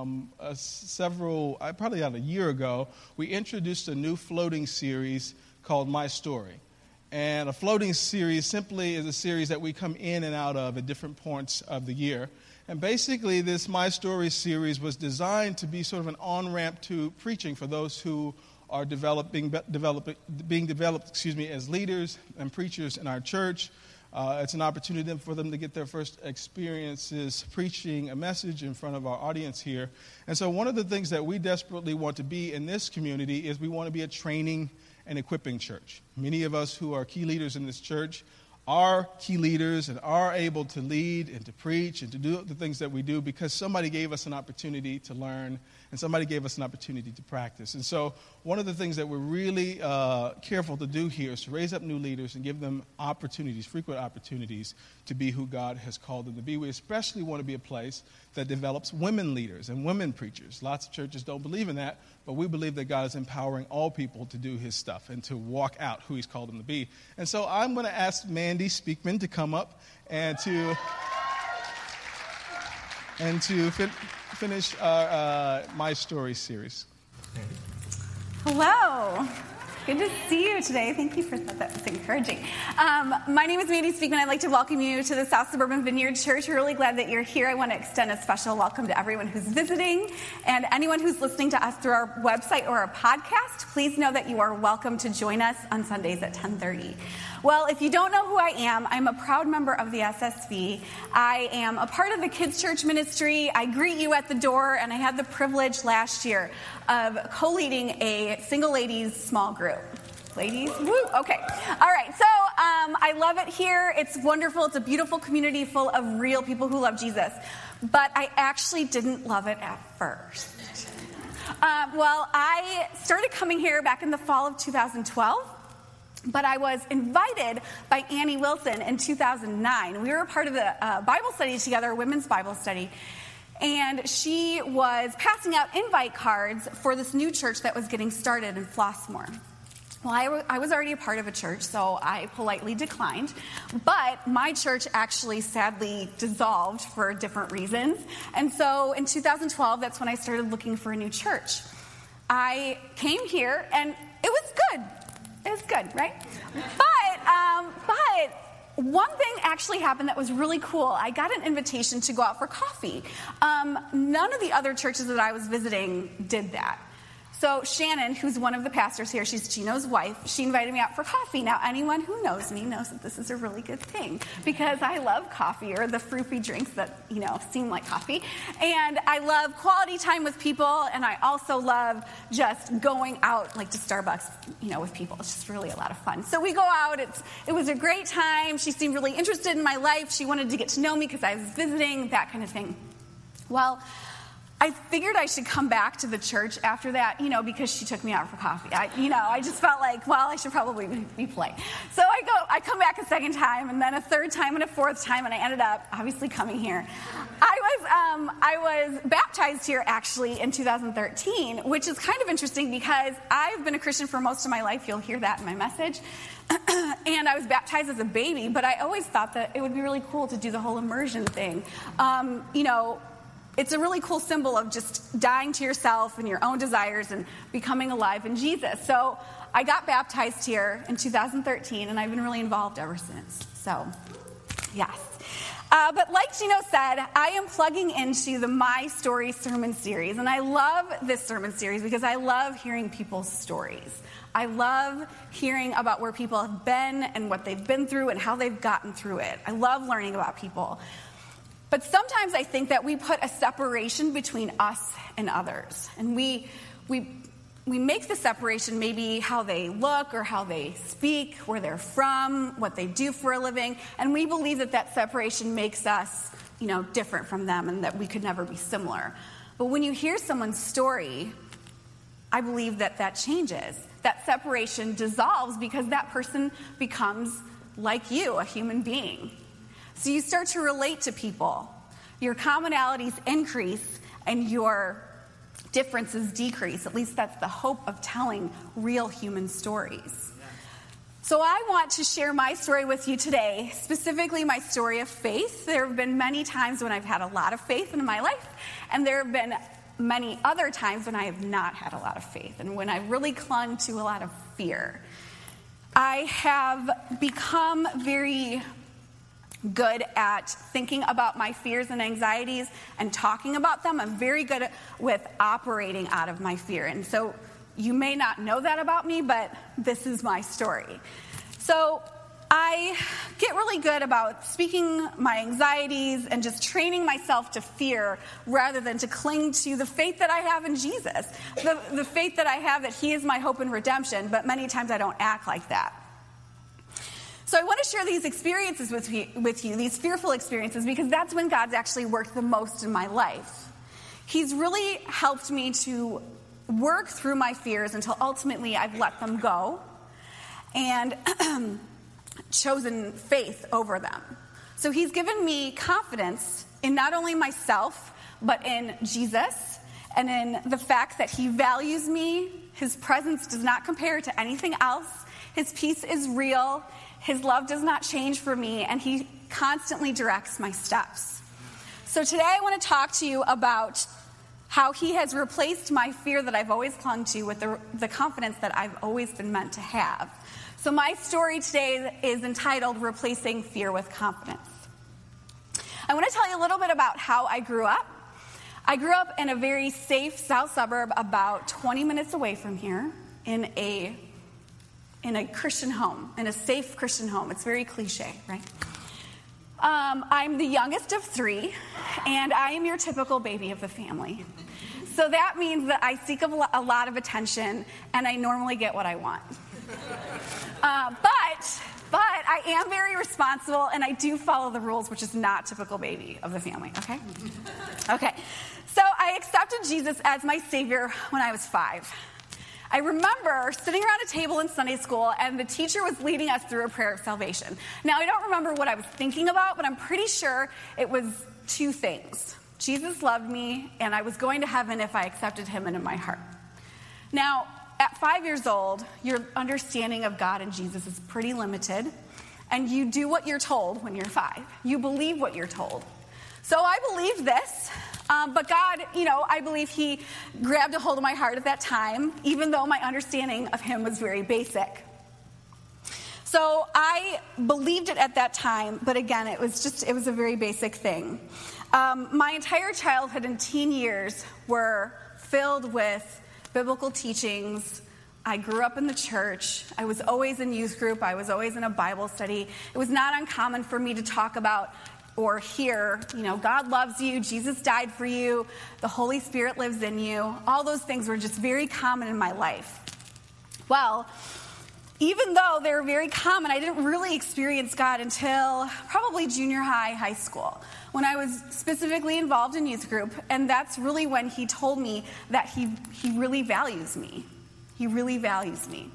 um, uh, several, uh, probably about a year ago, we introduced a new floating series called My Story. And a floating series simply is a series that we come in and out of at different points of the year. And basically, this My Story series was designed to be sort of an on ramp to preaching for those who are developing, develop, being developed excuse me, as leaders and preachers in our church. Uh, it's an opportunity for them to get their first experiences preaching a message in front of our audience here. And so, one of the things that we desperately want to be in this community is we want to be a training and equipping church. Many of us who are key leaders in this church are key leaders and are able to lead and to preach and to do the things that we do because somebody gave us an opportunity to learn and somebody gave us an opportunity to practice. And so, one of the things that we're really uh, careful to do here is to raise up new leaders and give them opportunities, frequent opportunities, to be who God has called them to be. We especially want to be a place that develops women leaders and women preachers. Lots of churches don't believe in that, but we believe that God is empowering all people to do his stuff and to walk out who he's called them to be. And so, I'm going to ask Mandy Speakman to come up and to. And to fit, finish our uh, My Story series. Hello. Good to see you today. Thank you for that. That was encouraging. Um, my name is Mandy Speakman. I'd like to welcome you to the South Suburban Vineyard Church. We're really glad that you're here. I want to extend a special welcome to everyone who's visiting and anyone who's listening to us through our website or our podcast. Please know that you are welcome to join us on Sundays at 1030. Well, if you don't know who I am, I'm a proud member of the SSV. I am a part of the kids' church ministry. I greet you at the door, and I had the privilege last year of co leading a single ladies small group. Ladies? Woo! Okay. All right. So um, I love it here. It's wonderful. It's a beautiful community full of real people who love Jesus. But I actually didn't love it at first. Uh, well, I started coming here back in the fall of 2012. But I was invited by Annie Wilson in 2009. We were a part of the uh, Bible study together, a women's Bible study. And she was passing out invite cards for this new church that was getting started in Flossmoor. Well, I, w- I was already a part of a church, so I politely declined. But my church actually sadly dissolved for different reasons. And so in 2012, that's when I started looking for a new church. I came here, and it was good. It was good, right? But, um, but one thing actually happened that was really cool. I got an invitation to go out for coffee. Um, none of the other churches that I was visiting did that. So Shannon, who's one of the pastors here, she's Gino's wife, she invited me out for coffee. Now, anyone who knows me knows that this is a really good thing because I love coffee or the fruity drinks that, you know, seem like coffee. And I love quality time with people, and I also love just going out like to Starbucks, you know, with people. It's just really a lot of fun. So we go out. It's, it was a great time. She seemed really interested in my life. She wanted to get to know me because I was visiting, that kind of thing. Well, I figured I should come back to the church after that, you know, because she took me out for coffee. I, you know, I just felt like, well, I should probably be playing. So I go, I come back a second time, and then a third time, and a fourth time, and I ended up obviously coming here. I was, um, I was baptized here actually in 2013, which is kind of interesting because I've been a Christian for most of my life. You'll hear that in my message. and I was baptized as a baby, but I always thought that it would be really cool to do the whole immersion thing. Um, you know, it's a really cool symbol of just dying to yourself and your own desires and becoming alive in Jesus. So I got baptized here in 2013, and I've been really involved ever since. So, yes. Uh, but like Gino said, I am plugging into the My Story sermon series. And I love this sermon series because I love hearing people's stories. I love hearing about where people have been and what they've been through and how they've gotten through it. I love learning about people. But sometimes I think that we put a separation between us and others. And we, we, we make the separation maybe how they look or how they speak, where they're from, what they do for a living. And we believe that that separation makes us, you know, different from them and that we could never be similar. But when you hear someone's story, I believe that that changes. That separation dissolves because that person becomes like you, a human being. So you start to relate to people. Your commonalities increase and your differences decrease. At least that's the hope of telling real human stories. So, I want to share my story with you today, specifically my story of faith. There have been many times when I've had a lot of faith in my life, and there have been many other times when I have not had a lot of faith and when I really clung to a lot of fear. I have become very good at thinking about my fears and anxieties and talking about them. I'm very good at, with operating out of my fear. And so you may not know that about me, but this is my story. So I get really good about speaking my anxieties and just training myself to fear rather than to cling to the faith that I have in Jesus, the, the faith that I have that He is my hope and redemption, but many times I don't act like that. So I want to share these experiences with you, with you, these fearful experiences, because that's when God's actually worked the most in my life. He's really helped me to work through my fears until ultimately I've let them go and chosen faith over them. So he's given me confidence in not only myself, but in Jesus and in the fact that he values me. His presence does not compare to anything else. His peace is real. His love does not change for me, and he constantly directs my steps. So today I want to talk to you about how he has replaced my fear that I've always clung to with the, the confidence that I've always been meant to have. So, my story today is entitled Replacing Fear with Confidence. I want to tell you a little bit about how I grew up. I grew up in a very safe south suburb about 20 minutes away from here in a in a Christian home, in a safe Christian home. It's very cliche, right? Um, I'm the youngest of three, and I am your typical baby of the family. So that means that I seek a lot of attention, and I normally get what I want. Uh, but, but I am very responsible, and I do follow the rules, which is not typical baby of the family. Okay. Okay. So I accepted Jesus as my savior when I was five. I remember sitting around a table in Sunday school, and the teacher was leading us through a prayer of salvation. Now, I don't remember what I was thinking about, but I'm pretty sure it was two things Jesus loved me, and I was going to heaven if I accepted him into my heart. Now, at five years old, your understanding of God and Jesus is pretty limited, and you do what you're told when you're five. You believe what you're told. So I believed this, um, but God, you know, I believe He grabbed a hold of my heart at that time, even though my understanding of Him was very basic. So I believed it at that time, but again, it was just, it was a very basic thing. Um, my entire childhood and teen years were filled with biblical teachings. I grew up in the church. I was always in youth group. I was always in a Bible study. It was not uncommon for me to talk about or hear, you know, God loves you, Jesus died for you, the Holy Spirit lives in you. All those things were just very common in my life. Well, even though they were very common, I didn't really experience God until probably junior high, high school, when I was specifically involved in youth group. And that's really when He told me that He, he really values me. He really values me.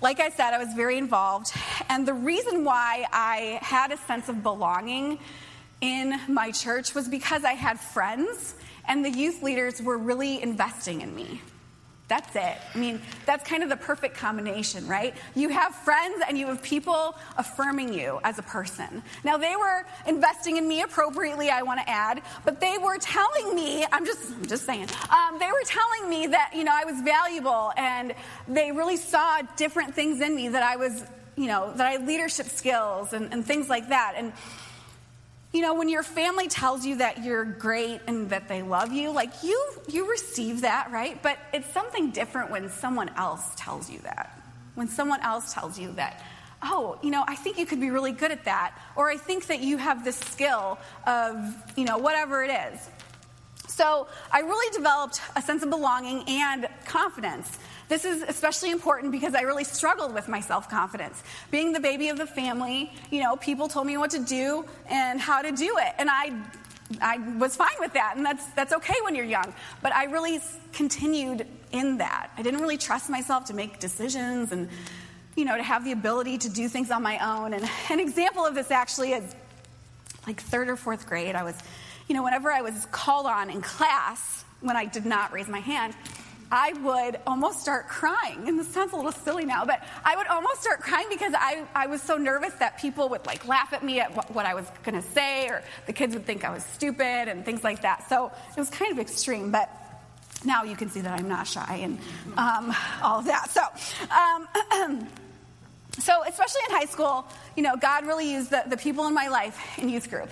Like I said, I was very involved. And the reason why I had a sense of belonging in my church was because I had friends, and the youth leaders were really investing in me. That's it. I mean, that's kind of the perfect combination, right? You have friends and you have people affirming you as a person. Now, they were investing in me appropriately, I want to add, but they were telling me, I'm just, I'm just saying, um, they were telling me that, you know, I was valuable and they really saw different things in me that I was, you know, that I had leadership skills and, and things like that. And, you know when your family tells you that you're great and that they love you like you you receive that right? But it's something different when someone else tells you that. When someone else tells you that oh you know i think you could be really good at that or i think that you have this skill of you know whatever it is. So i really developed a sense of belonging and confidence this is especially important because I really struggled with my self confidence. Being the baby of the family, you know, people told me what to do and how to do it. And I I was fine with that, and that's, that's okay when you're young. But I really continued in that. I didn't really trust myself to make decisions and, you know, to have the ability to do things on my own. And an example of this actually is like third or fourth grade. I was, you know, whenever I was called on in class, when I did not raise my hand, I would almost start crying. And this sounds a little silly now, but I would almost start crying because I, I was so nervous that people would like laugh at me at what, what I was going to say, or the kids would think I was stupid and things like that. So it was kind of extreme, but now you can see that I'm not shy and um, all of that. So, um, so especially in high school, you know, God really used the, the people in my life in youth group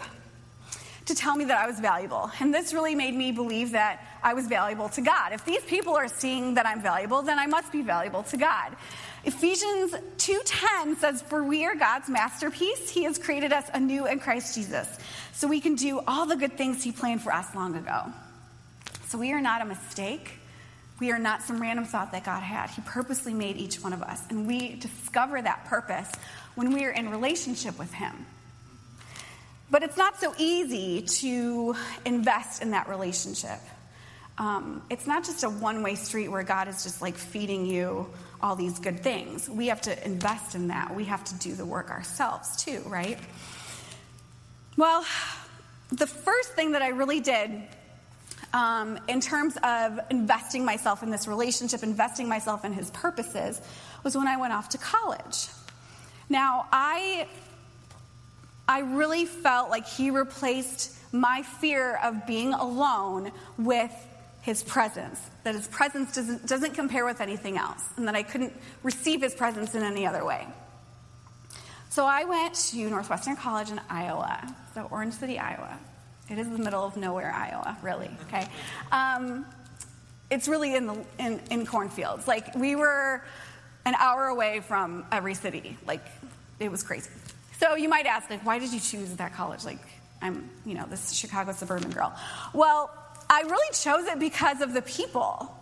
to tell me that I was valuable. And this really made me believe that I was valuable to God. If these people are seeing that I'm valuable, then I must be valuable to God. Ephesians 2:10 says for we are God's masterpiece. He has created us anew in Christ Jesus. So we can do all the good things he planned for us long ago. So we are not a mistake. We are not some random thought that God had. He purposely made each one of us. And we discover that purpose when we are in relationship with Him. But it's not so easy to invest in that relationship. Um, it's not just a one way street where God is just like feeding you all these good things. We have to invest in that. We have to do the work ourselves too, right? Well, the first thing that I really did um, in terms of investing myself in this relationship, investing myself in his purposes, was when I went off to college. Now, I, I really felt like he replaced my fear of being alone with his presence, that his presence doesn't, doesn't compare with anything else, and that I couldn't receive his presence in any other way. So I went to Northwestern College in Iowa, so Orange City, Iowa. It is the middle of nowhere, Iowa, really. Okay, um, it's really in the in, in cornfields. Like we were an hour away from every city. Like it was crazy. So you might ask, like, why did you choose that college? Like I'm, you know, this Chicago suburban girl. Well, I really chose it because of the people.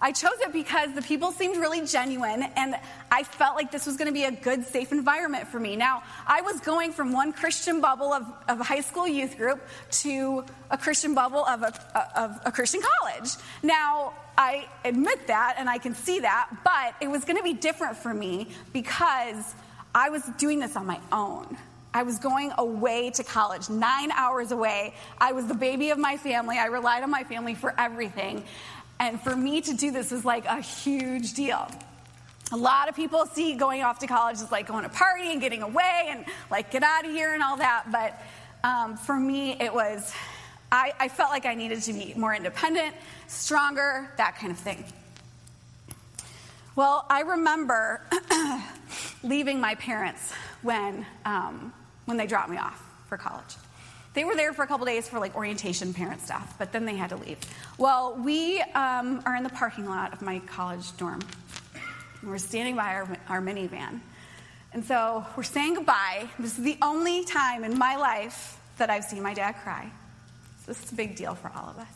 I chose it because the people seemed really genuine and I felt like this was going to be a good, safe environment for me. Now, I was going from one Christian bubble of, of a high school youth group to a Christian bubble of a, of a Christian college. Now, I admit that and I can see that, but it was going to be different for me because I was doing this on my own. I was going away to college, nine hours away. I was the baby of my family. I relied on my family for everything. And for me to do this was like a huge deal. A lot of people see going off to college as like going to party and getting away and like get out of here and all that. But um, for me, it was, I, I felt like I needed to be more independent, stronger, that kind of thing. Well, I remember leaving my parents when, um, when they dropped me off for college. They were there for a couple days for like orientation parent stuff, but then they had to leave. Well, we um, are in the parking lot of my college dorm. We're standing by our, our minivan. And so we're saying goodbye. This is the only time in my life that I've seen my dad cry. So this is a big deal for all of us.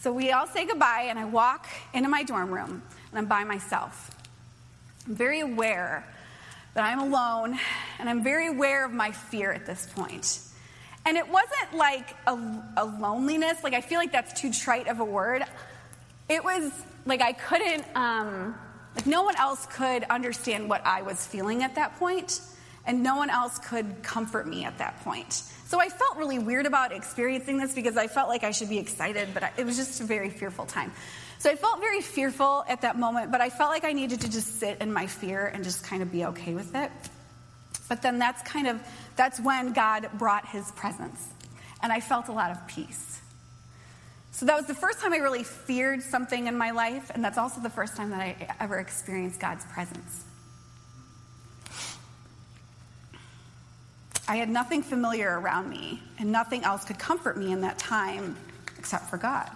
So we all say goodbye, and I walk into my dorm room, and I'm by myself. I'm very aware that I'm alone, and I'm very aware of my fear at this point. And it wasn't like a, a loneliness, like I feel like that's too trite of a word. It was like I couldn't, um, like no one else could understand what I was feeling at that point, and no one else could comfort me at that point. So I felt really weird about experiencing this because I felt like I should be excited, but it was just a very fearful time. So I felt very fearful at that moment, but I felt like I needed to just sit in my fear and just kind of be okay with it. But then that's kind of that's when God brought his presence. And I felt a lot of peace. So that was the first time I really feared something in my life, and that's also the first time that I ever experienced God's presence. I had nothing familiar around me, and nothing else could comfort me in that time except for God.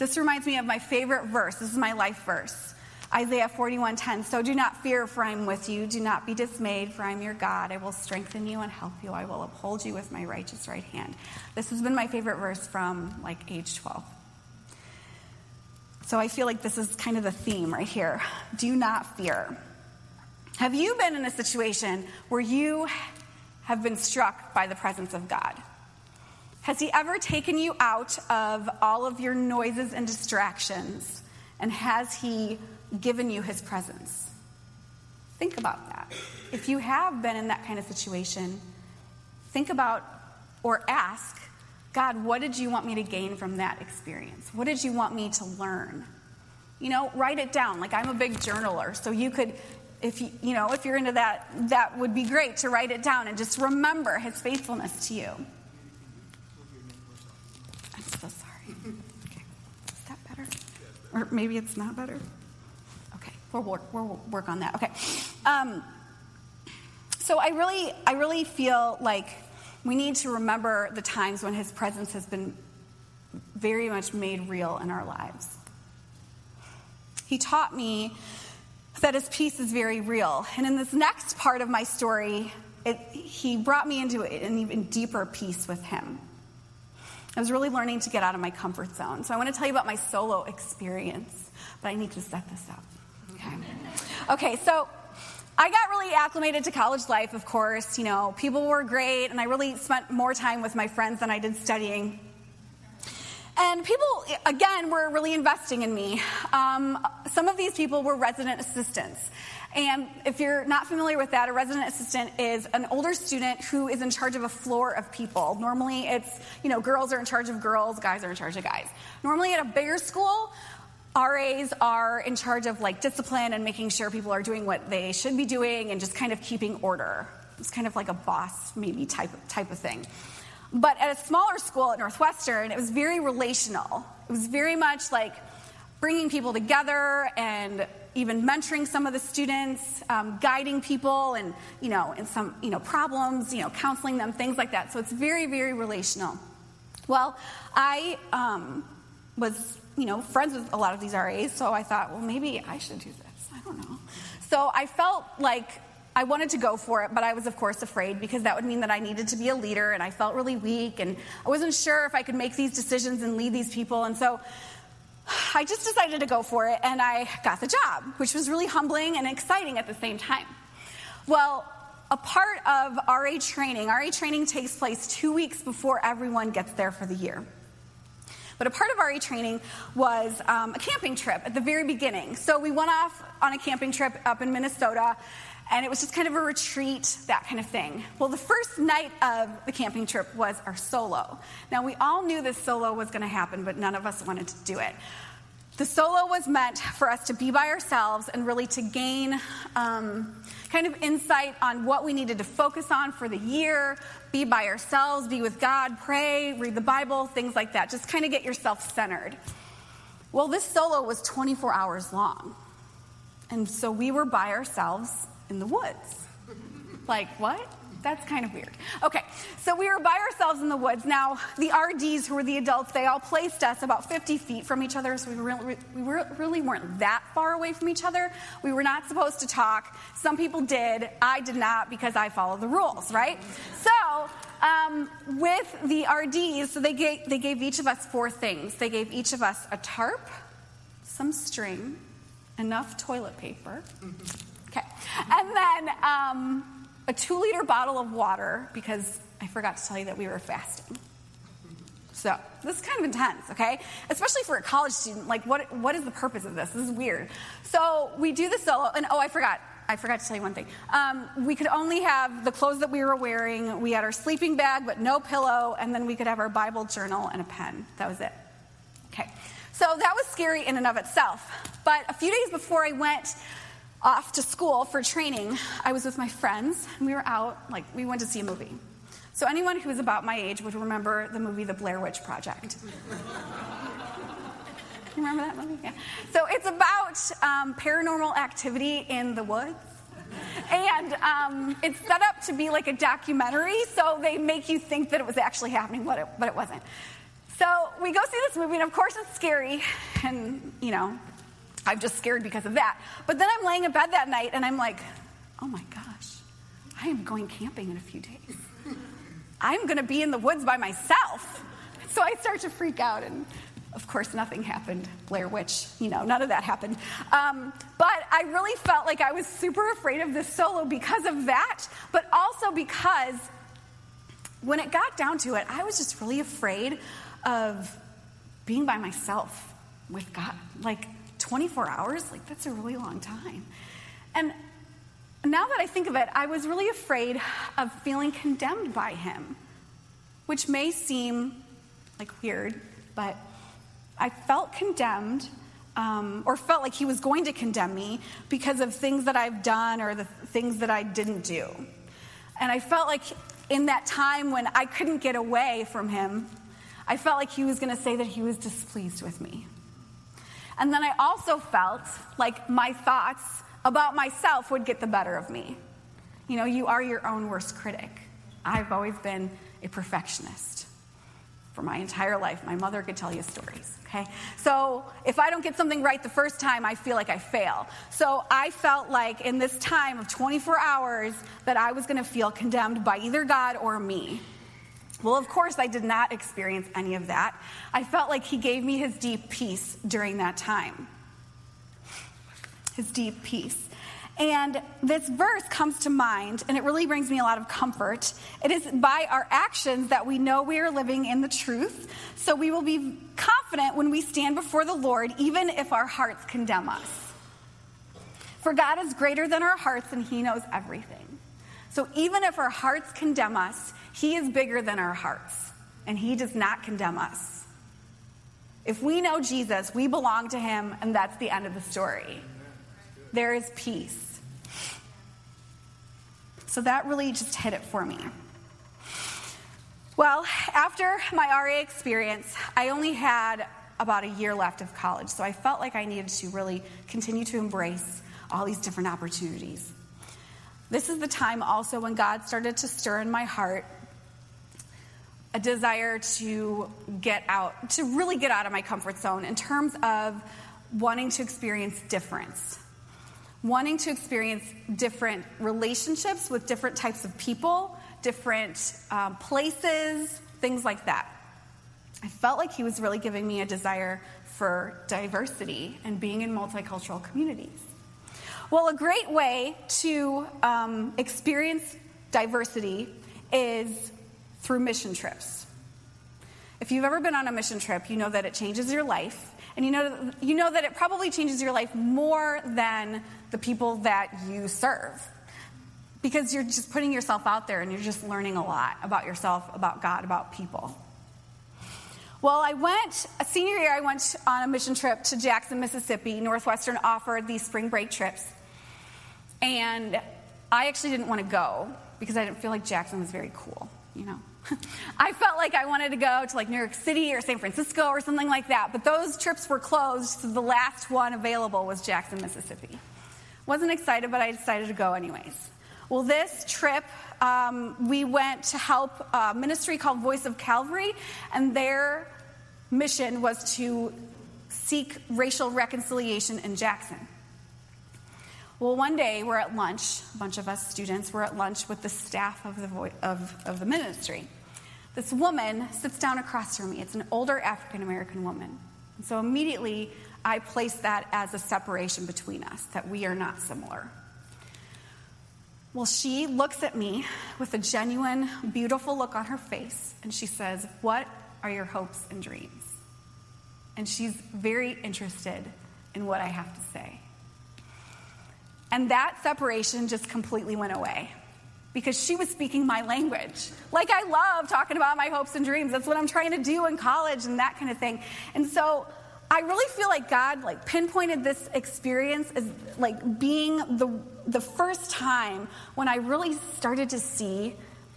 This reminds me of my favorite verse. This is my life verse. Isaiah 41:10 So do not fear for I am with you do not be dismayed for I am your God I will strengthen you and help you I will uphold you with my righteous right hand. This has been my favorite verse from like age 12. So I feel like this is kind of the theme right here. Do not fear. Have you been in a situation where you have been struck by the presence of God? Has He ever taken you out of all of your noises and distractions? And has He given you his presence? Think about that. If you have been in that kind of situation, think about or ask God, what did you want me to gain from that experience? What did you want me to learn? You know, write it down. Like I'm a big journaler, so you could if you, you know, if you're into that, that would be great to write it down and just remember his faithfulness to you. I'm so sorry. Okay. Is that better? Or maybe it's not better? Okay. We'll work, we'll work on that. Okay. Um, so I really, I really feel like we need to remember the times when his presence has been very much made real in our lives. He taught me that his peace is very real. And in this next part of my story, it, he brought me into an even deeper peace with him. I was really learning to get out of my comfort zone. So I want to tell you about my solo experience, but I need to set this up. Okay. Okay, so I got really acclimated to college life, of course. You know, people were great, and I really spent more time with my friends than I did studying. And people, again, were really investing in me. Um, some of these people were resident assistants. And if you're not familiar with that, a resident assistant is an older student who is in charge of a floor of people. Normally, it's, you know, girls are in charge of girls, guys are in charge of guys. Normally, at a bigger school, RAs are in charge of like discipline and making sure people are doing what they should be doing and just kind of keeping order. It's kind of like a boss, maybe type, type of thing. But at a smaller school at Northwestern, it was very relational. It was very much like bringing people together and even mentoring some of the students, um, guiding people, and you know, in some you know problems, you know, counseling them, things like that. So it's very, very relational. Well, I um, was you know friends with a lot of these RAs, so I thought, well, maybe I should do this. I don't know. So I felt like I wanted to go for it, but I was, of course, afraid because that would mean that I needed to be a leader and I felt really weak and I wasn't sure if I could make these decisions and lead these people. And so I just decided to go for it and I got the job, which was really humbling and exciting at the same time. Well, a part of RA training, RA training takes place two weeks before everyone gets there for the year. But a part of RA training was um, a camping trip at the very beginning. So we went off on a camping trip up in Minnesota, and it was just kind of a retreat, that kind of thing. Well, the first night of the camping trip was our solo. Now, we all knew this solo was going to happen, but none of us wanted to do it. The solo was meant for us to be by ourselves and really to gain um, kind of insight on what we needed to focus on for the year, be by ourselves, be with God, pray, read the Bible, things like that. Just kind of get yourself centered. Well, this solo was 24 hours long. And so we were by ourselves in the woods. Like, what? That's kind of weird. Okay, so we were by ourselves in the woods. Now, the RDs, who were the adults, they all placed us about 50 feet from each other, so we, really, we really weren't that far away from each other. We were not supposed to talk. Some people did. I did not because I follow the rules, right? So, um, with the RDs, so they gave, they gave each of us four things. They gave each of us a tarp, some string, enough toilet paper. Okay. And then um, a two liter bottle of water because I forgot to tell you that we were fasting. So this is kind of intense, okay? Especially for a college student. Like, what, what is the purpose of this? This is weird. So we do the solo, and oh, I forgot. I forgot to tell you one thing. Um, we could only have the clothes that we were wearing. We had our sleeping bag, but no pillow, and then we could have our Bible journal and a pen. That was it. Okay. So that was scary in and of itself. But a few days before I went off to school for training, I was with my friends, and we were out, like, we went to see a movie. So, anyone who's about my age would remember the movie The Blair Witch Project. you remember that movie? Yeah. So, it's about um, paranormal activity in the woods. And um, it's set up to be like a documentary, so they make you think that it was actually happening, but it, but it wasn't. So we go see this movie, and of course it's scary, and you know, I'm just scared because of that. But then I'm laying in bed that night and I'm like, oh my gosh, I am going camping in a few days. I'm going to be in the woods by myself. So I start to freak out, and of course, nothing happened. Blair Witch, you know, none of that happened. Um, but I really felt like I was super afraid of this solo because of that, but also because when it got down to it, I was just really afraid of being by myself with God. Like, 24 hours, like that's a really long time. And now that I think of it, I was really afraid of feeling condemned by him, which may seem like weird, but I felt condemned um, or felt like he was going to condemn me because of things that I've done or the things that I didn't do. And I felt like in that time when I couldn't get away from him, I felt like he was going to say that he was displeased with me. And then I also felt like my thoughts about myself would get the better of me. You know, you are your own worst critic. I've always been a perfectionist for my entire life. My mother could tell you stories, okay? So if I don't get something right the first time, I feel like I fail. So I felt like in this time of 24 hours that I was to feel condemned by either God or me. Well, of course, I did not experience any of that. I felt like He gave me His deep peace during that time. His deep peace. And this verse comes to mind, and it really brings me a lot of comfort. It is by our actions that we know we are living in the truth, so we will be confident when we stand before the Lord, even if our hearts condemn us. For God is greater than our hearts, and He knows everything. So even if our hearts condemn us, He is bigger than our hearts, and He does not condemn us. If we know Jesus, we belong to Him, and that's the end of the story. There is peace. So that really just hit it for me. Well, after my RA experience, I only had about a year left of college, so I felt like I needed to really continue to embrace all these different opportunities. This is the time also when God started to stir in my heart a desire to get out, to really get out of my comfort zone in terms of wanting to experience difference wanting to experience different relationships with different types of people, different um, places, things like that. I felt like he was really giving me a desire for diversity and being in multicultural communities. Well, a great way to um, experience diversity is through mission trips. If you've ever been on a mission trip, you know that it changes your life. And you know, you know that it probably changes your life more than the people that you serve. Because you're just putting yourself out there and you're just learning a lot about yourself, about God, about people. Well, I went, a senior year, I went on a mission trip to Jackson, Mississippi. Northwestern offered these spring break trips. And I actually didn't want to go because I didn't feel like Jackson was very cool, you know. I felt like I wanted to go to like New York City or San Francisco or something like that, but those trips were closed, so the last one available was Jackson, Mississippi. Wasn't excited, but I decided to go anyways. Well, this trip, um, we went to help a ministry called Voice of Calvary, and their mission was to seek racial reconciliation in Jackson. Well, one day we're at lunch, a bunch of us students were at lunch with the staff of the, vo- of, of the ministry. This woman sits down across from me. It's an older African American woman. And so immediately I place that as a separation between us, that we are not similar. Well, she looks at me with a genuine, beautiful look on her face, and she says, What are your hopes and dreams? And she's very interested in what I have to say. And that separation just completely went away because she was speaking my language. Like I love talking about my hopes and dreams. That's what I'm trying to do in college and that kind of thing. And so I really feel like God like pinpointed this experience as like being the the first time when I really started to see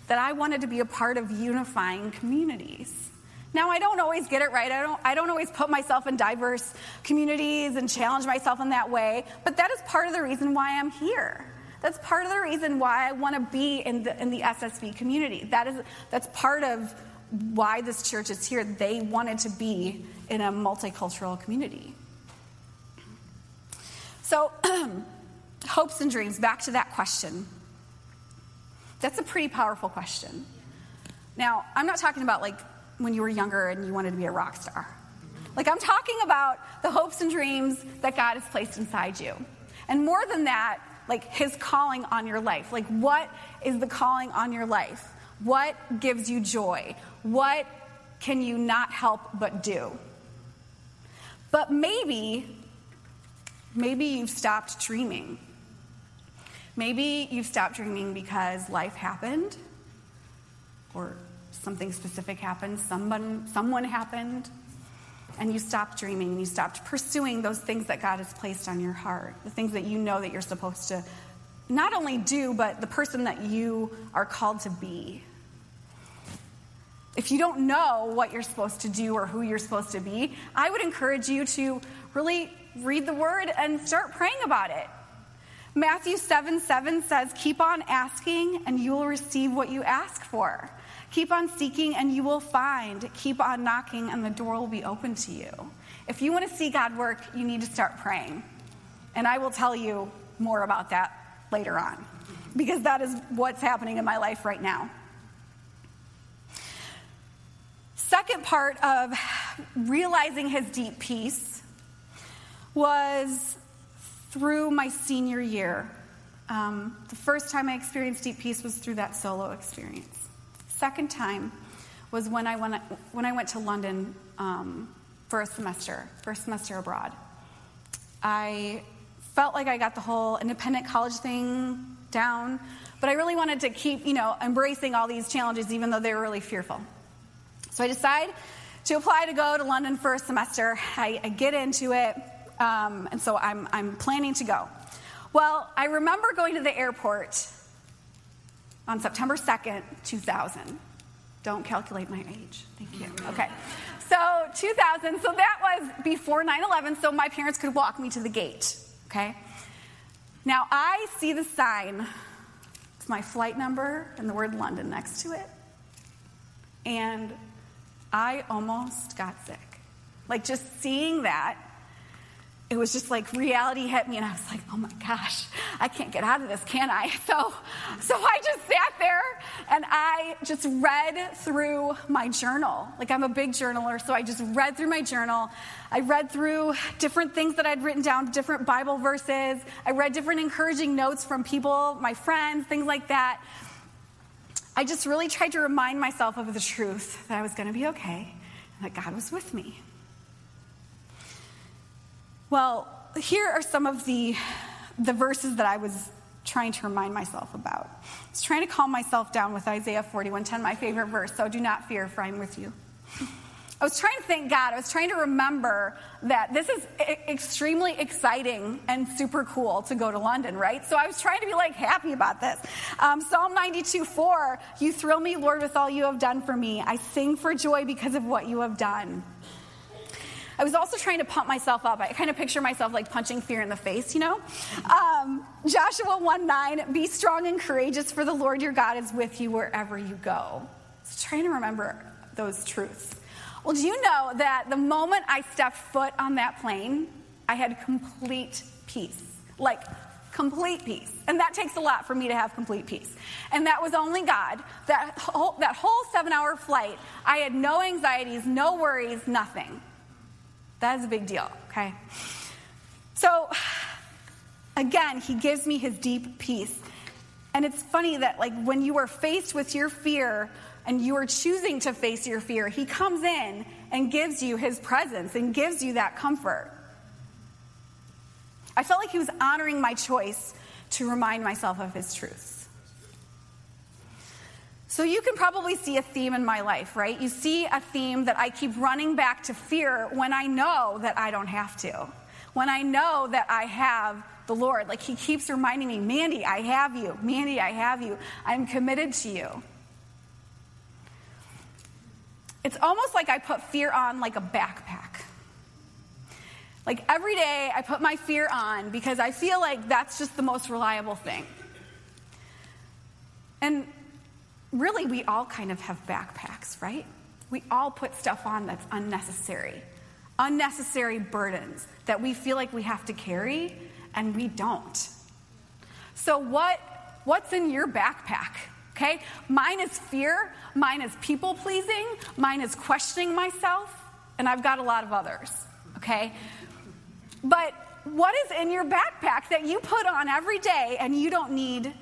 that I wanted to be a part of unifying communities. Now I don't always get it right. I don't I don't always put myself in diverse communities and challenge myself in that way, but that is part of the reason why I'm here. That's part of the reason why I want to be in the in the SSV community. That is that's part of why this church is here. They wanted to be in a multicultural community. So, hopes and dreams, back to that question. That's a pretty powerful question. Now, I'm not talking about like when you were younger and you wanted to be a rock star. Like, I'm talking about the hopes and dreams that God has placed inside you. And more than that, like His calling on your life. Like, what is the calling on your life? What gives you joy? What can you not help but do? But maybe, maybe you've stopped dreaming. Maybe you've stopped dreaming because life happened, or something specific happened, someone, someone happened, and you stopped dreaming and you stopped pursuing those things that God has placed on your heart, the things that you know that you're supposed to not only do, but the person that you are called to be. If you don't know what you're supposed to do or who you're supposed to be, I would encourage you to really read the word and start praying about it. Matthew 7 7 says, Keep on asking, and you will receive what you ask for. Keep on seeking, and you will find. Keep on knocking, and the door will be open to you. If you want to see God work, you need to start praying. And I will tell you more about that later on, because that is what's happening in my life right now. Second part of realizing his deep peace was through my senior year. Um, the first time I experienced deep peace was through that solo experience. Second time was when I went, when I went to London um, for a semester, for a semester abroad. I felt like I got the whole independent college thing down, but I really wanted to keep, you know, embracing all these challenges even though they were really fearful. So I decide to apply to go to London for a semester. I, I get into it. Um, and so I'm, I'm planning to go. Well, I remember going to the airport on September 2nd, 2000. Don't calculate my age. Thank you. Okay. So 2000, so that was before 9 11, so my parents could walk me to the gate. Okay? Now I see the sign, it's my flight number and the word London next to it. And I almost got sick. Like just seeing that it was just like reality hit me and I was like, oh my gosh, I can't get out of this, can I? So, so I just sat there and I just read through my journal. Like I'm a big journaler, so I just read through my journal. I read through different things that I'd written down, different Bible verses. I read different encouraging notes from people, my friends, things like that. I just really tried to remind myself of the truth that I was going to be okay that God was with me. Well, here are some of the, the verses that I was trying to remind myself about. I was trying to calm myself down with Isaiah 41:10, my favorite verse. So do not fear, for I am with you. I was trying to thank God. I was trying to remember that this is extremely exciting and super cool to go to London, right? So I was trying to be like happy about this. Um, Psalm 92 4, you thrill me, Lord, with all you have done for me. I sing for joy because of what you have done. I was also trying to pump myself up. I kind of picture myself like punching fear in the face, you know? Um, Joshua 1 9, be strong and courageous, for the Lord your God is with you wherever you go. So trying to remember those truths. Well, do you know that the moment I stepped foot on that plane, I had complete peace? Like, complete peace. And that takes a lot for me to have complete peace. And that was only God. That whole, that whole seven hour flight, I had no anxieties, no worries, nothing. That is a big deal, okay? So, again, he gives me his deep peace. And it's funny that, like, when you are faced with your fear and you are choosing to face your fear, he comes in and gives you his presence and gives you that comfort. I felt like he was honoring my choice to remind myself of his truths. So you can probably see a theme in my life, right? You see a theme that I keep running back to fear when I know that I don't have to. When I know that I have the Lord. Like he keeps reminding me, Mandy, I have you. Mandy, I have you. I'm committed to you. It's almost like I put fear on like a backpack. Like every day I put my fear on because I feel like that's just the most reliable thing. And really, we all kind of have backpacks, right? We all put stuff on that's unnecessary, unnecessary burdens that we feel like we have to carry, and we don't. So, what, what's in your backpack? Okay? Mine is fear, mine is people pleasing, mine is questioning myself, and I've got a lot of others. Okay? But what is in your backpack that you put on every day and you don't need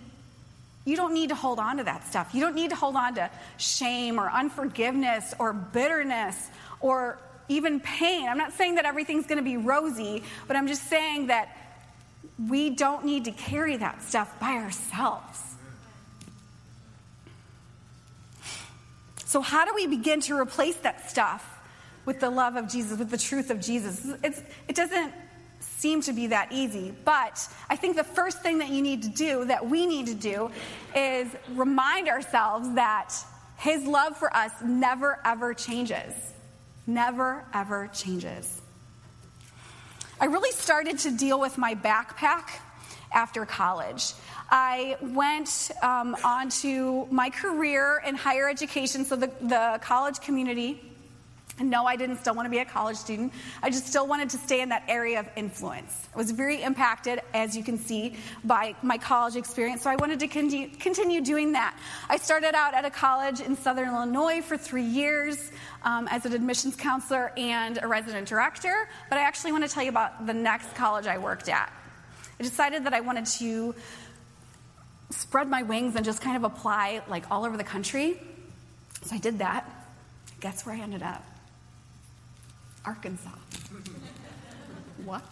you don't need to hold on to that stuff. You don't need to hold on to shame or unforgiveness or bitterness or even pain. I'm not saying that everything's going to be rosy, but I'm just saying that we don't need to carry that stuff by ourselves. So, how do we begin to replace that stuff with the love of Jesus, with the truth of Jesus? It's, it doesn't seem to be that easy, but I think the first thing that you need to do, that we need to do, is remind ourselves that His love for us never ever changes. Never ever changes. I really started to deal with my backpack after college. I went um, on to my career in higher education, so the, the college community. No, I didn't still want to be a college student. I just still wanted to stay in that area of influence. I was very impacted, as you can see, by my college experience, so I wanted to continue, continue doing that. I started out at a college in Southern Illinois for three years um, as an admissions counselor and a resident director, but I actually want to tell you about the next college I worked at. I decided that I wanted to spread my wings and just kind of apply like all over the country. So I did that. Guess where I ended up? Arkansas. what?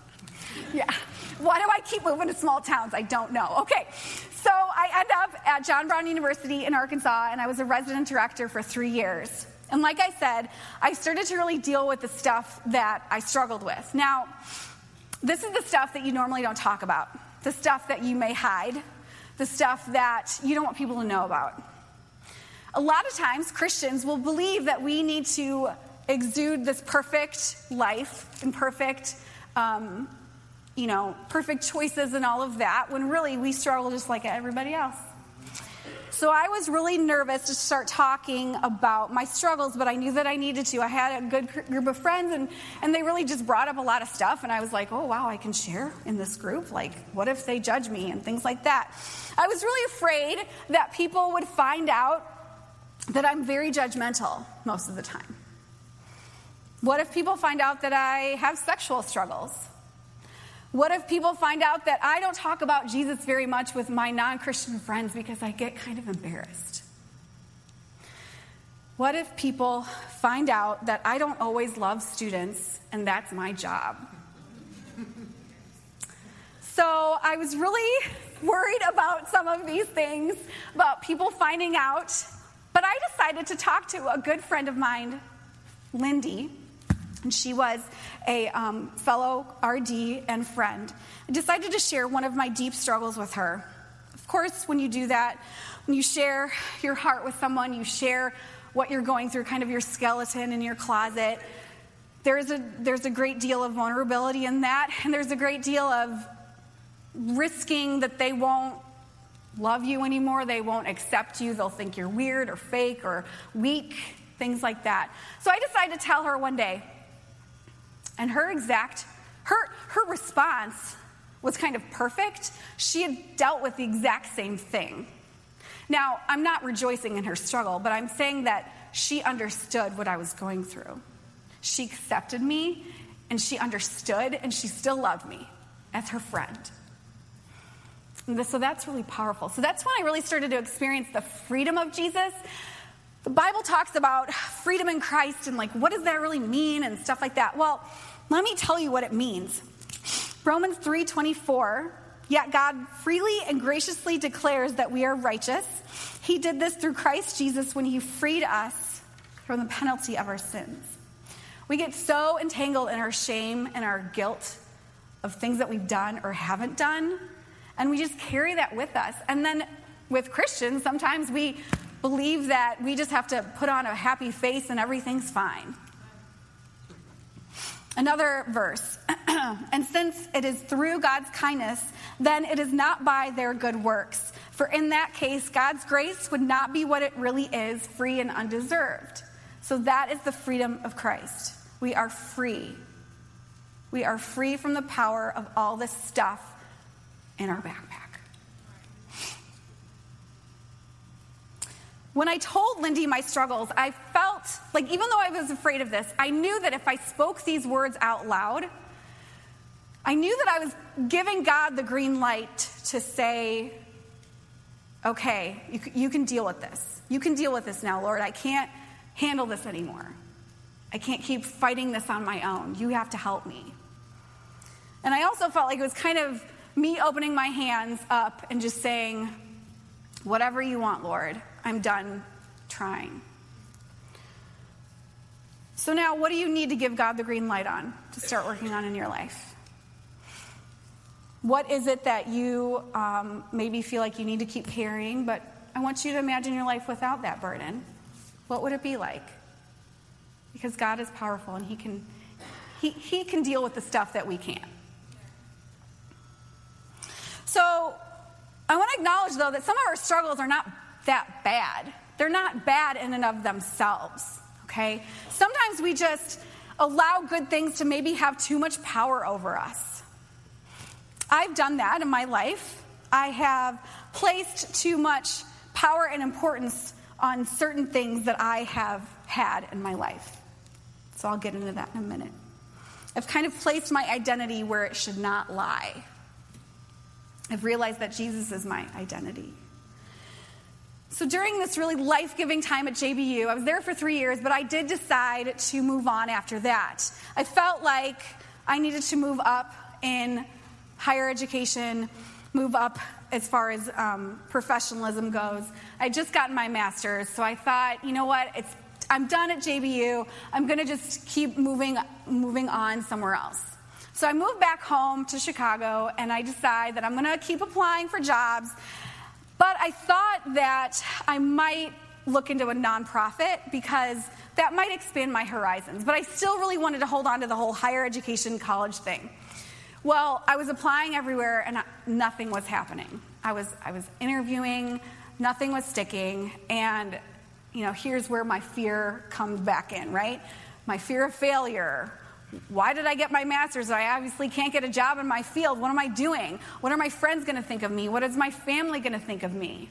Yeah. Why do I keep moving to small towns? I don't know. Okay. So I end up at John Brown University in Arkansas, and I was a resident director for three years. And like I said, I started to really deal with the stuff that I struggled with. Now, this is the stuff that you normally don't talk about, the stuff that you may hide, the stuff that you don't want people to know about. A lot of times, Christians will believe that we need to exude this perfect life and perfect, um, you know, perfect choices and all of that, when really we struggle just like everybody else. So I was really nervous to start talking about my struggles, but I knew that I needed to. I had a good group of friends, and, and they really just brought up a lot of stuff. And I was like, oh, wow, I can share in this group. Like, what if they judge me and things like that? I was really afraid that people would find out that I'm very judgmental most of the time. What if people find out that I have sexual struggles? What if people find out that I don't talk about Jesus very much with my non Christian friends because I get kind of embarrassed? What if people find out that I don't always love students and that's my job? so I was really worried about some of these things, about people finding out. But I decided to talk to a good friend of mine, Lindy, and she was a um, fellow RD and friend. I decided to share one of my deep struggles with her. Of course, when you do that, when you share your heart with someone, you share what you're going through, kind of your skeleton in your closet. There's a, there's a great deal of vulnerability in that, and there's a great deal of risking that they won't love you anymore, they won't accept you, they'll think you're weird or fake or weak, things like that. So I decided to tell her one day, and her exact, her, her response was kind of perfect. She had dealt with the exact same thing. Now, I'm not rejoicing in her struggle, but I'm saying that she understood what I was going through. She accepted me, and she understood, and she still loved me as her friend. So that's really powerful. So that's when I really started to experience the freedom of Jesus the Bible talks about freedom in Christ and like what does that really mean and stuff like that. Well, let me tell you what it means. Romans 3:24, yet God freely and graciously declares that we are righteous. He did this through Christ Jesus when he freed us from the penalty of our sins. We get so entangled in our shame and our guilt of things that we've done or haven't done, and we just carry that with us. And then with Christians, sometimes we believe that we just have to put on a happy face and everything's fine. Another verse. and since it is through God's kindness, then it is not by their good works. For in that case, God's grace would not be what it really is, free and undeserved. So that is the freedom of Christ. We are free. We are free from the power of all this stuff in our backpack. When I told Lindy my struggles, I felt like even though I was afraid of this, I knew that if I spoke these words out loud, I knew that I was giving God the green light to say, okay, you, you can deal with this. You can deal with this now, Lord. I can't handle this anymore. I can't keep fighting this on my own. You have to help me. And I also felt like it was kind of me opening my hands up and just saying, Whatever you want, Lord. I'm done trying. So, now what do you need to give God the green light on to start working on in your life? What is it that you um, maybe feel like you need to keep carrying, but I want you to imagine your life without that burden? What would it be like? Because God is powerful and He can, he, he can deal with the stuff that we can't. So, I want to acknowledge, though, that some of our struggles are not that bad. They're not bad in and of themselves, okay? Sometimes we just allow good things to maybe have too much power over us. I've done that in my life. I have placed too much power and importance on certain things that I have had in my life. So I'll get into that in a minute. I've kind of placed my identity where it should not lie. I've realized that Jesus is my identity. So during this really life giving time at JBU, I was there for three years, but I did decide to move on after that. I felt like I needed to move up in higher education, move up as far as um, professionalism goes. I just gotten my master's, so I thought, you know what, it's, I'm done at JBU. I'm going to just keep moving, moving on somewhere else. So I moved back home to Chicago and I decide that I'm going to keep applying for jobs. But I thought that I might look into a nonprofit because that might expand my horizons. But I still really wanted to hold on to the whole higher education college thing. Well, I was applying everywhere and nothing was happening. I was, I was interviewing, nothing was sticking, and you know, here's where my fear comes back in, right? My fear of failure, why did I get my master's? I obviously can't get a job in my field. What am I doing? What are my friends going to think of me? What is my family going to think of me?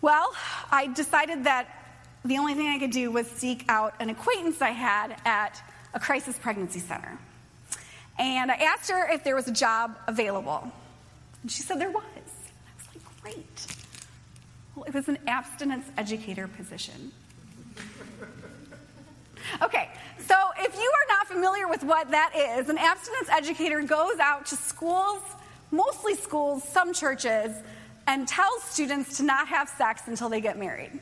Well, I decided that the only thing I could do was seek out an acquaintance I had at a crisis pregnancy center. And I asked her if there was a job available. And she said there was. I was like, great. Well, it was an abstinence educator position. Okay, so if you are not familiar with what that is, an abstinence educator goes out to schools, mostly schools, some churches, and tells students to not have sex until they get married.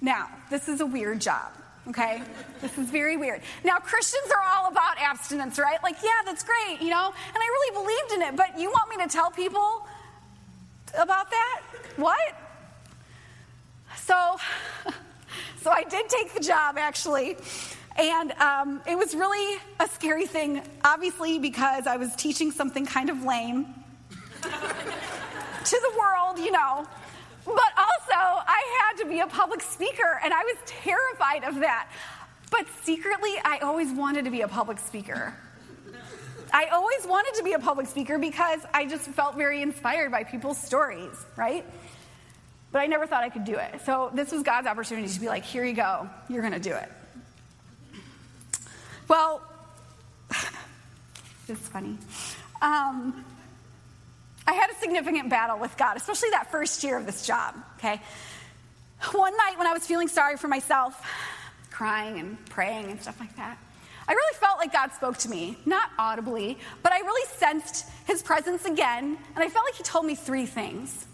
Now, this is a weird job, okay? This is very weird. Now, Christians are all about abstinence, right? Like, yeah, that's great, you know? And I really believed in it, but you want me to tell people about that? What? So, So I did take the job, actually. And um, it was really a scary thing, obviously, because I was teaching something kind of lame to the world, you know. But also, I had to be a public speaker, and I was terrified of that. But secretly, I always wanted to be a public speaker. I always wanted to be a public speaker because I just felt very inspired by people's stories, right? But I never thought I could do it. So this was God's opportunity to be like, here you go, you're going to do it. Well, it's funny. Um, I had a significant battle with God, especially that first year of this job, okay? One night when I was feeling sorry for myself, crying and praying and stuff like that, I really felt like God spoke to me, not audibly, but I really sensed his presence again, and I felt like he told me three things.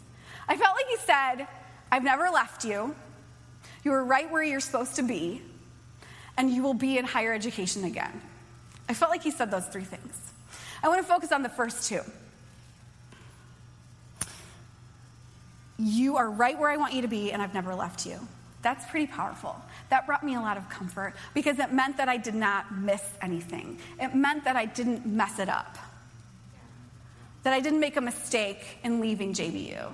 I felt like he said, I've never left you. You are right where you're supposed to be, and you will be in higher education again. I felt like he said those three things. I want to focus on the first two. You are right where I want you to be, and I've never left you. That's pretty powerful. That brought me a lot of comfort because it meant that I did not miss anything. It meant that I didn't mess it up, that I didn't make a mistake in leaving JBU.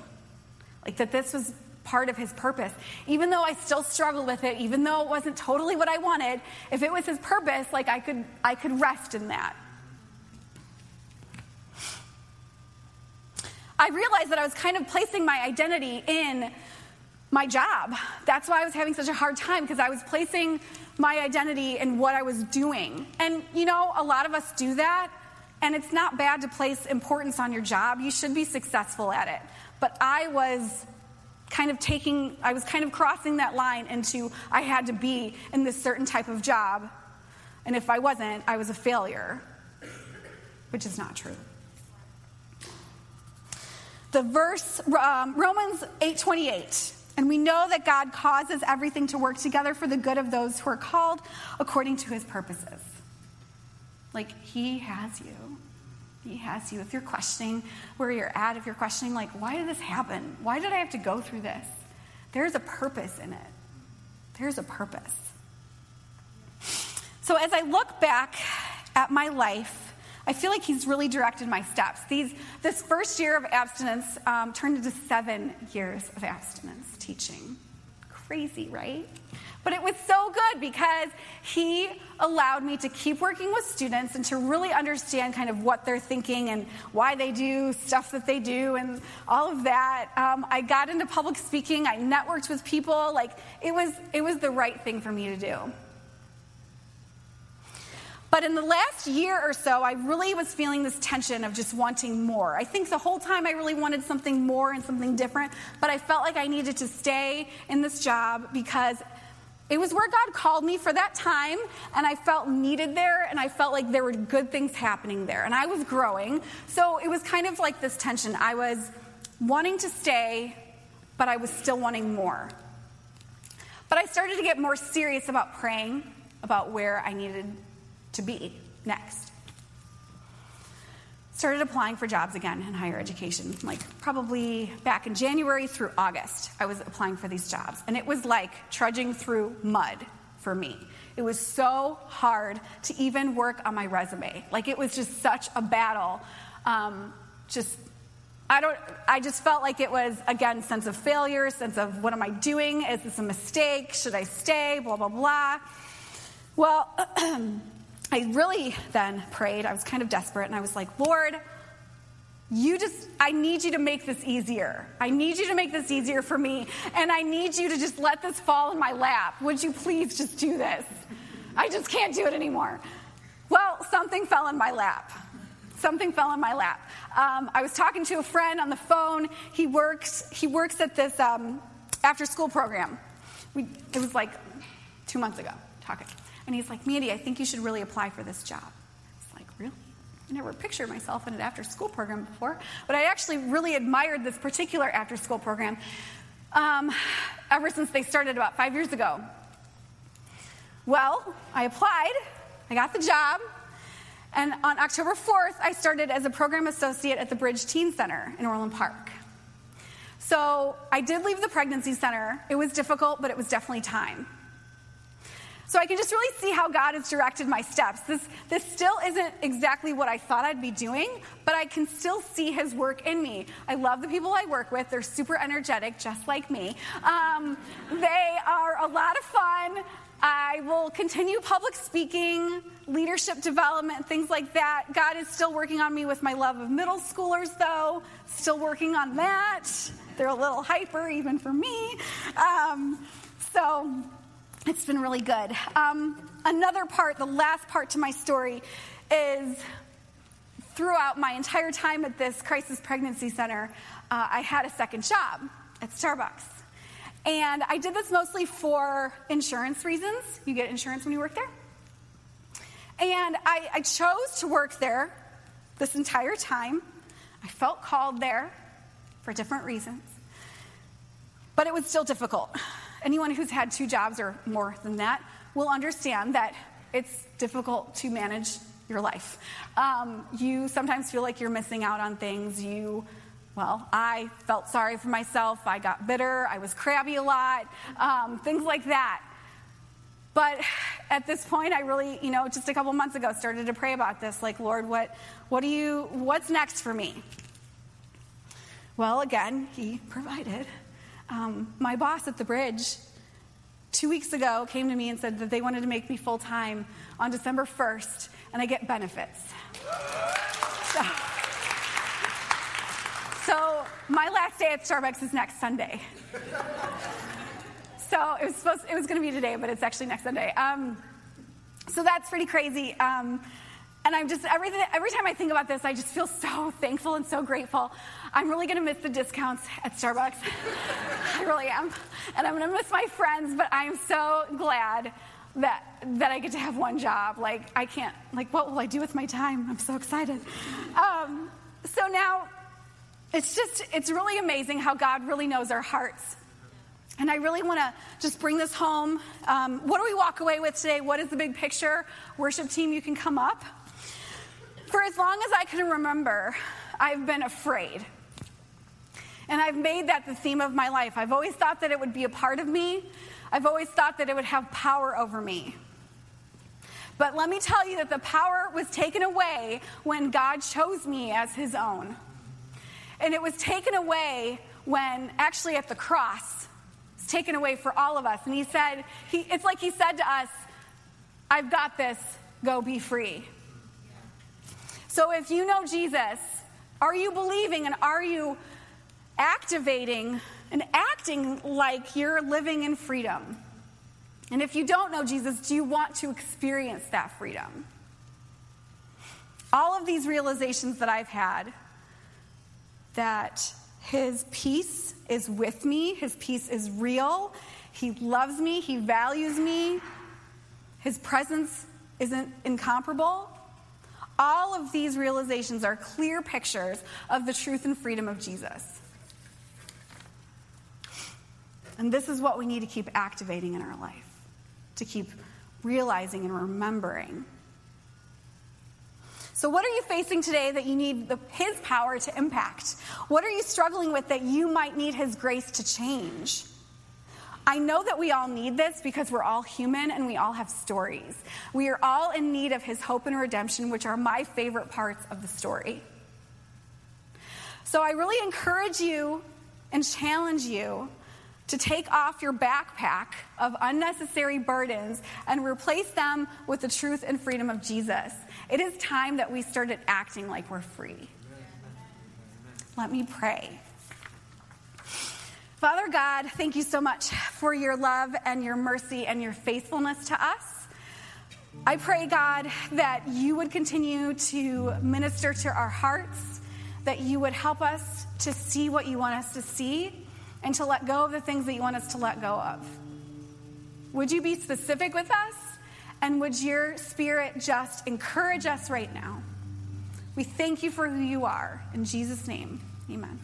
Like that this was part of his purpose. Even though I still struggled with it, even though it wasn't totally what I wanted, if it was his purpose, like I could I could rest in that. I realized that I was kind of placing my identity in my job. That's why I was having such a hard time because I was placing my identity in what I was doing. And you know, a lot of us do that, and it's not bad to place importance on your job. You should be successful at it. But I was kind of taking, I was kind of crossing that line into I had to be in this certain type of job. And if I wasn't, I was a failure, which is not true. The verse, um, Romans 8 28. And we know that God causes everything to work together for the good of those who are called according to his purposes. Like, he has you. He has you. If you're questioning where you're at, if you're questioning, like, why did this happen? Why did I have to go through this? There's a purpose in it. There's a purpose. So as I look back at my life, I feel like he's really directed my steps. These, this first year of abstinence um, turned into seven years of abstinence teaching. Crazy, right? But it was so good because he allowed me to keep working with students and to really understand kind of what they're thinking and why they do stuff that they do and all of that. Um, I got into public speaking. I networked with people. Like it was, it was the right thing for me to do. But in the last year or so, I really was feeling this tension of just wanting more. I think the whole time I really wanted something more and something different, but I felt like I needed to stay in this job because it was where God called me for that time, and I felt needed there, and I felt like there were good things happening there, and I was growing. So it was kind of like this tension. I was wanting to stay, but I was still wanting more. But I started to get more serious about praying about where I needed to be next. Started applying for jobs again in higher education, like probably back in January through August. I was applying for these jobs, and it was like trudging through mud for me. It was so hard to even work on my resume. Like it was just such a battle. Um, just I don't I just felt like it was again sense of failure, sense of what am I doing? Is this a mistake? Should I stay? Blah blah blah. Well, I really then prayed. I was kind of desperate, and I was like, Lord, you just, I need you to make this easier. I need you to make this easier for me, and I need you to just let this fall in my lap. Would you please just do this? I just can't do it anymore. Well, something fell in my lap. Something fell in my lap. Um, I was talking to a friend on the phone. He works, he works at this um, after school program. We, it was like two months ago, talking. And he's like, Mandy, I think you should really apply for this job. It's like, really? I never pictured myself in an after school program before, but I actually really admired this particular after school program um, ever since they started about five years ago. Well, I applied, I got the job, and on October 4th, I started as a program associate at the Bridge Teen Center in Orland Park. So I did leave the pregnancy center. It was difficult, but it was definitely time. So I can just really see how God has directed my steps. This, this still isn't exactly what I thought I'd be doing, but I can still see His work in me. I love the people I work with. They're super energetic, just like me. Um, they are a lot of fun. I will continue public speaking, leadership development, things like that. God is still working on me with my love of middle schoolers, though. Still working on that. They're a little hyper, even for me. Um, so, it's been really good. Um, another part, the last part to my story, is throughout my entire time at this crisis pregnancy center, uh, I had a second job at Starbucks. And I did this mostly for insurance reasons. You get insurance when you work there. And I, I chose to work there this entire time. I felt called there for different reasons. But it was still difficult. Anyone who's had two jobs or more than that will understand that it's difficult to manage your life. Um, you sometimes feel like you're missing out on things. You, well, I felt sorry for myself. I got bitter. I was crabby a lot, um, things like that. But at this point, I really, you know, just a couple months ago, started to pray about this. Like, Lord, what, what do you, what's next for me? Well, again, He provided. Um, my boss at the bridge two weeks ago came to me and said that they wanted to make me full time on December 1st, and I get benefits. So, so, my last day at Starbucks is next Sunday. So it was supposed it was going to be today, but it's actually next Sunday. Um, so that's pretty crazy. Um, and I'm just, everything, every time I think about this, I just feel so thankful and so grateful. I'm really to miss the discounts at Starbucks. I really am. And I'm to miss my friends, but I'm so glad that, that I get to have one job. Like, I can't, like, what will I do with my time? I'm so excited. Um, so now, it's just, it's really amazing how God really knows our hearts. And I really want to just bring this home. Um, what do we walk away with today? What is the big picture? Worship team, you can come up. For as long as I can remember, I've been afraid. And I've made that the theme of my life. I've always thought that it would be a part of me, I've always thought that it would have power over me. But let me tell you that the power was taken away when God chose me as his own. And it was taken away when, actually, at the cross, it's taken away for all of us. And he said, he, it's like he said to us, I've got this, go be free. So if you know Jesus, are you believing and are you activating and acting like you're living in freedom? And if you don't know Jesus, do you want to experience that freedom? All of these realizations that I've had that his peace is with me, his peace is real, he loves me, he values me, his presence isn't incomparable. All of these realizations are clear pictures of the truth and freedom of Jesus. And this is what we need to keep activating in our life to keep realizing and remembering. So, what are you facing today that you need the, His power to impact? What are you struggling with that you might need His grace to change? I know that we all need this because we're all human and we all have stories. We are all in need of His hope and redemption, which are my favorite parts of the story. So, I really encourage you and challenge you to take off your backpack of unnecessary burdens and replace them with the truth and freedom of Jesus. It is time that we started acting like we're free. Let me pray. Father God, thank you so much for your love and your mercy and your faithfulness to us. I pray, God, that you would continue to minister to our hearts, that you would help us to see what you want us to see and to let go of the things that you want us to let go of. Would you be specific with us? And would your spirit just encourage us right now? We thank you for who you are. In Jesus' name, amen.